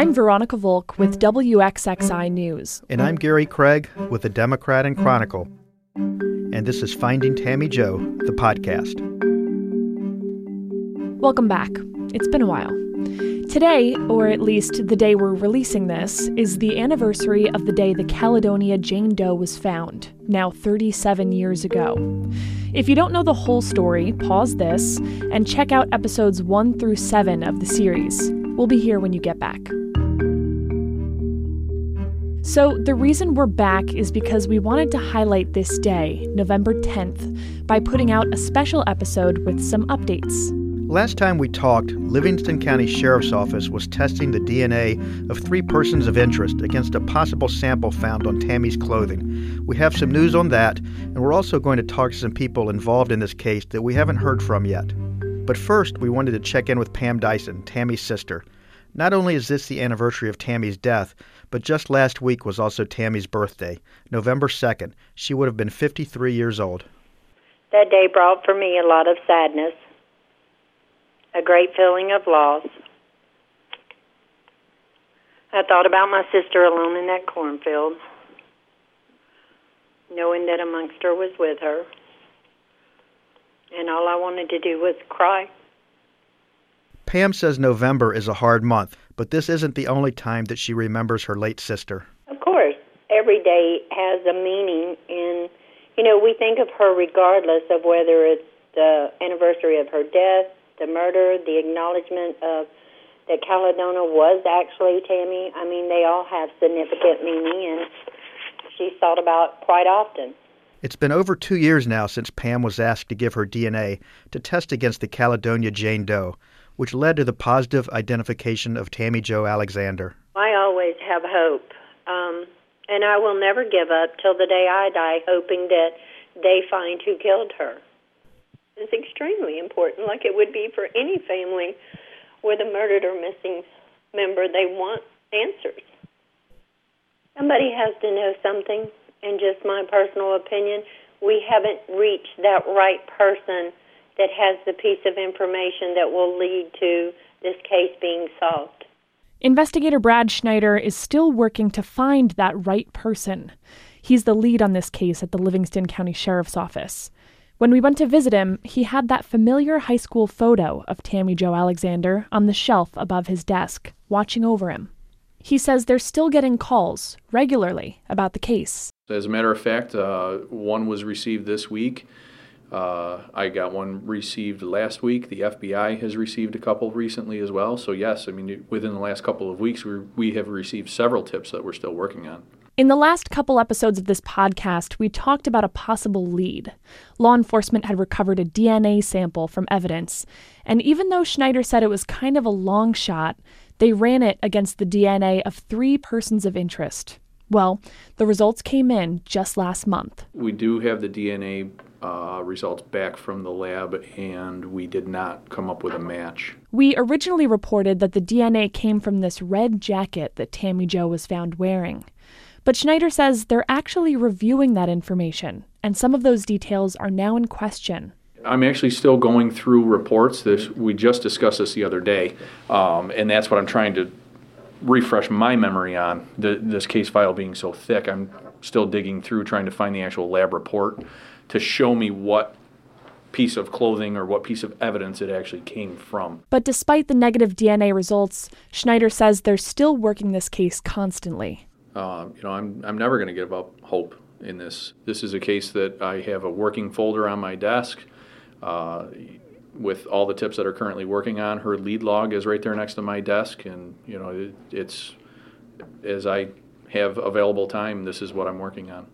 I'm mm-hmm. Veronica Volk with mm-hmm. WXXI News. And I'm Gary Craig with the Democrat and Chronicle. Mm-hmm. And this is Finding Tammy Jo, the podcast. Welcome back. It's been a while. Today, or at least the day we're releasing this, is the anniversary of the day the Caledonia Jane Doe was found, now 37 years ago. If you don't know the whole story, pause this and check out episodes 1 through 7 of the series. We'll be here when you get back. So, the reason we're back is because we wanted to highlight this day, November 10th, by putting out a special episode with some updates. Last time we talked, Livingston County Sheriff's Office was testing the DNA of three persons of interest against a possible sample found on Tammy's clothing. We have some news on that, and we're also going to talk to some people involved in this case that we haven't heard from yet. But first, we wanted to check in with Pam Dyson, Tammy's sister. Not only is this the anniversary of Tammy's death, but just last week was also Tammy's birthday, November 2nd. She would have been 53 years old. That day brought for me a lot of sadness a great feeling of loss. I thought about my sister alone in that cornfield, knowing that a monster was with her, and all I wanted to do was cry. Pam says November is a hard month, but this isn't the only time that she remembers her late sister. Of course, every day has a meaning, and you know, we think of her regardless of whether it's the anniversary of her death the murder, the acknowledgement of that Caledonia was actually Tammy. I mean, they all have significant meaning, and she's thought about quite often. It's been over two years now since Pam was asked to give her DNA to test against the Caledonia Jane Doe, which led to the positive identification of Tammy Jo Alexander. I always have hope, um, and I will never give up till the day I die, hoping that they find who killed her It's extremely important, like it would be for any family with a murdered or missing member. They want answers. Somebody has to know something, and just my personal opinion, we haven't reached that right person that has the piece of information that will lead to this case being solved. Investigator Brad Schneider is still working to find that right person. He's the lead on this case at the Livingston County Sheriff's Office. When we went to visit him, he had that familiar high school photo of Tammy Jo Alexander on the shelf above his desk, watching over him. He says they're still getting calls regularly about the case. As a matter of fact, uh, one was received this week. Uh, I got one received last week. The FBI has received a couple recently as well. So, yes, I mean, within the last couple of weeks, we, we have received several tips that we're still working on. In the last couple episodes of this podcast, we talked about a possible lead. Law enforcement had recovered a DNA sample from evidence, and even though Schneider said it was kind of a long shot, they ran it against the DNA of three persons of interest. Well, the results came in just last month. We do have the DNA uh, results back from the lab, and we did not come up with a match. We originally reported that the DNA came from this red jacket that Tammy Jo was found wearing. But Schneider says they're actually reviewing that information, and some of those details are now in question. I'm actually still going through reports. This, we just discussed this the other day, um, and that's what I'm trying to refresh my memory on. The, this case file being so thick, I'm still digging through trying to find the actual lab report to show me what piece of clothing or what piece of evidence it actually came from. But despite the negative DNA results, Schneider says they're still working this case constantly. Uh, you know, I'm, I'm never going to give up hope in this. This is a case that I have a working folder on my desk uh, with all the tips that are currently working on. Her lead log is right there next to my desk, and you know, it, it's as I have available time, this is what I'm working on.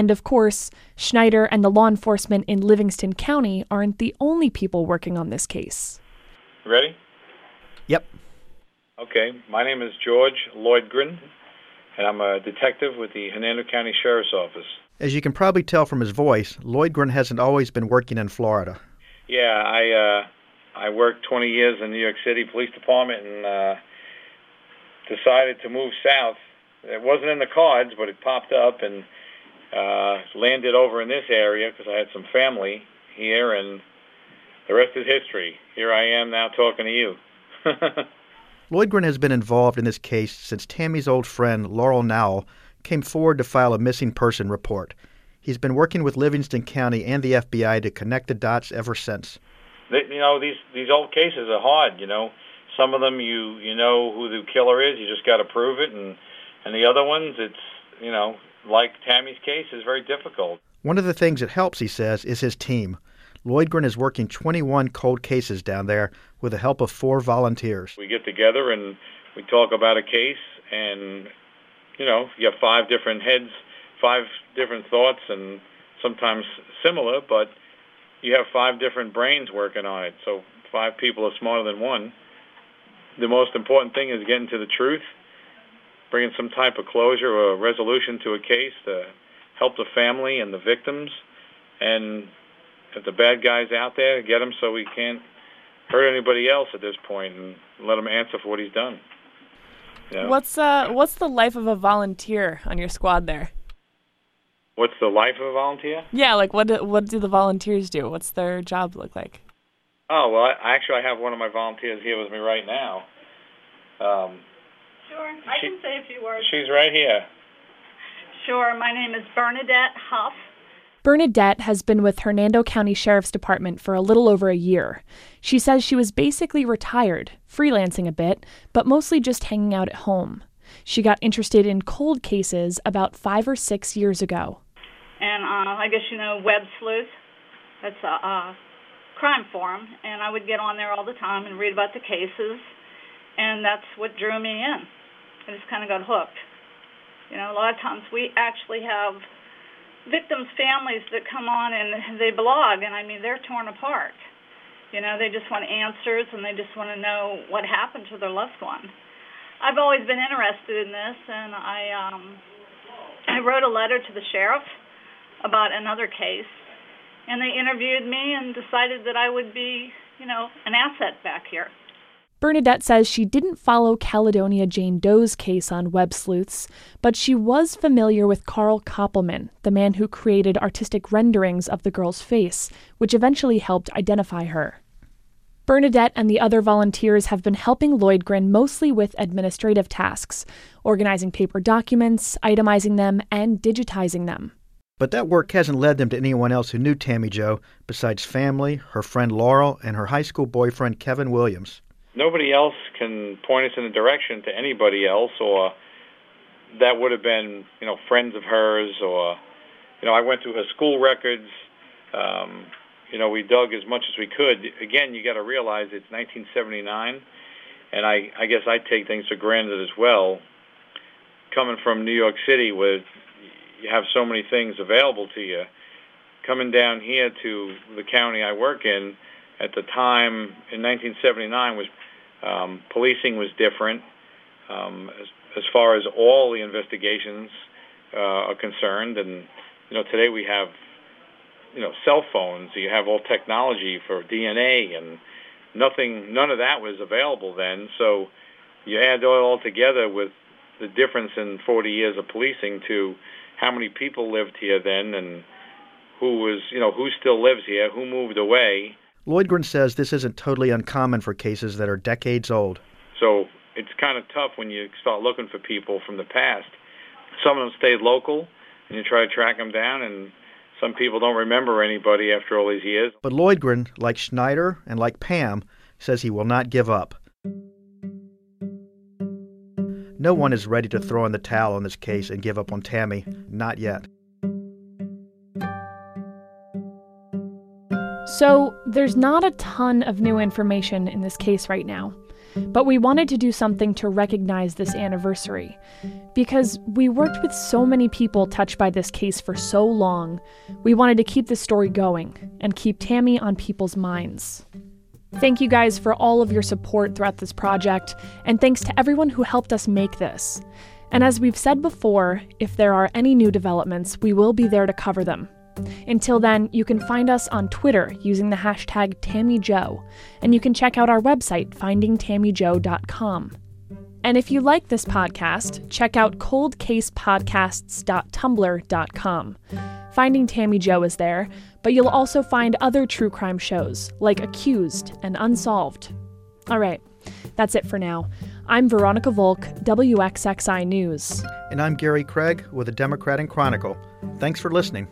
And of course, Schneider and the law enforcement in Livingston County aren't the only people working on this case. Ready? Yep. Okay, my name is George Loydgren, and I'm a detective with the Hernando County Sheriff's Office. As you can probably tell from his voice, Loydgren hasn't always been working in Florida. Yeah, I uh, I worked 20 years in New York City Police Department and uh, decided to move south. It wasn't in the cards, but it popped up, and uh, landed over in this area because I had some family here, and the rest is history. Here I am now talking to you. Lloyd Loydgren has been involved in this case since Tammy's old friend Laurel Nowell came forward to file a missing person report. He's been working with Livingston County and the FBI to connect the dots ever since. They, you know, these these old cases are hard. You know, some of them you you know who the killer is. You just got to prove it, and and the other ones, it's you know, like Tammy's case, is very difficult. One of the things that helps, he says, is his team. Loydgren is working 21 cold cases down there with the help of four volunteers. We get together and we talk about a case, and you know, you have five different heads, five different thoughts, and sometimes similar, but you have five different brains working on it. So five people are smarter than one. The most important thing is getting to the truth, bringing some type of closure or resolution to a case to help the family and the victims, and if the bad guy's out there, get him so he can't hurt anybody else at this point, and let him answer for what he's done. You know? What's uh what's the life of a volunteer on your squad there? What's the life of a volunteer? Yeah, like what do, what do the volunteers do? What's their job look like? Oh well, I, actually I have one of my volunteers here with me right now. Um, sure, I she, can say a few words. She's right here. Sure, my name is Bernadette Huff. Bernadette has been with Hernando County Sheriff's Department for a little over a year. She says she was basically retired, freelancing a bit, but mostly just hanging out at home. She got interested in cold cases about five or six years ago. And uh, I guess you know Web Sleuth. That's a, a crime forum, and I would get on there all the time and read about the cases, and that's what drew me in. I just kind of got hooked. You know, a lot of times we actually have victims' families that come on and they blog, and I mean, they're torn apart. You know, they just want answers and they just want to know what happened to their loved one. I've always been interested in this, and I um, I wrote a letter to the sheriff about another case, and they interviewed me and decided that I would be, you know, an asset back here. Bernadette says she didn't follow Caledonia Jane Doe's case on Websleuths, but she was familiar with Carl Koppelman, the man who created artistic renderings of the girl's face, which eventually helped identify her. Bernadette and the other volunteers have been helping Loydgren mostly with administrative tasks, organizing paper documents, itemizing them, and digitizing them. But that work hasn't led them to anyone else who knew Tammy Jo besides family, her friend Laurel, and her high school boyfriend Kevin Williams nobody else can point us in a direction to anybody else, or that would have been, you know, friends of hers, or, you know, I went through her school records. Um, you know, we dug as much as we could. Again, you got to realize it's 1979, and I, I guess I take things for granted as well. Coming from New York City, where you have so many things available to you, coming down here to the county I work in, at the time in 1979 was um, policing was different um, as, as far as all the investigations uh, are concerned. And you know, today we have you know cell phones. You have all technology for DNA, and nothing, none of that was available then. So you add it all together with the difference in 40 years of policing to how many people lived here then, and who was, you know, who still lives here, who moved away, Loydgren says this isn't totally uncommon for cases that are decades old. So it's kind of tough when you start looking for people from the past. Some of them stayed local, and you try to track them down, and some people don't remember anybody after all these years. But Loydgren, like Schneider and like Pam, says he will not give up. No one is ready to throw in the towel on this case and give up on Tammy. Not yet. So, there's not a ton of new information in this case right now, but we wanted to do something to recognize this anniversary. Because we worked with so many people touched by this case for so long, we wanted to keep this story going and keep Tammy on people's minds. Thank you guys for all of your support throughout this project, and thanks to everyone who helped us make this. And as we've said before, if there are any new developments, we will be there to cover them. Until then, you can find us on Twitter using the hashtag TammyJo, and you can check out our website, findingtammyjo.com. And if you like this podcast, check out coldcasespodcasts.tumblr.com. Finding Tammy Jo is there, but you'll also find other true crime shows like Accused and Unsolved. All right, that's it for now. I'm Veronica Volk, WXXI News. And I'm Gary Craig with the Democrat and Chronicle. Thanks for listening.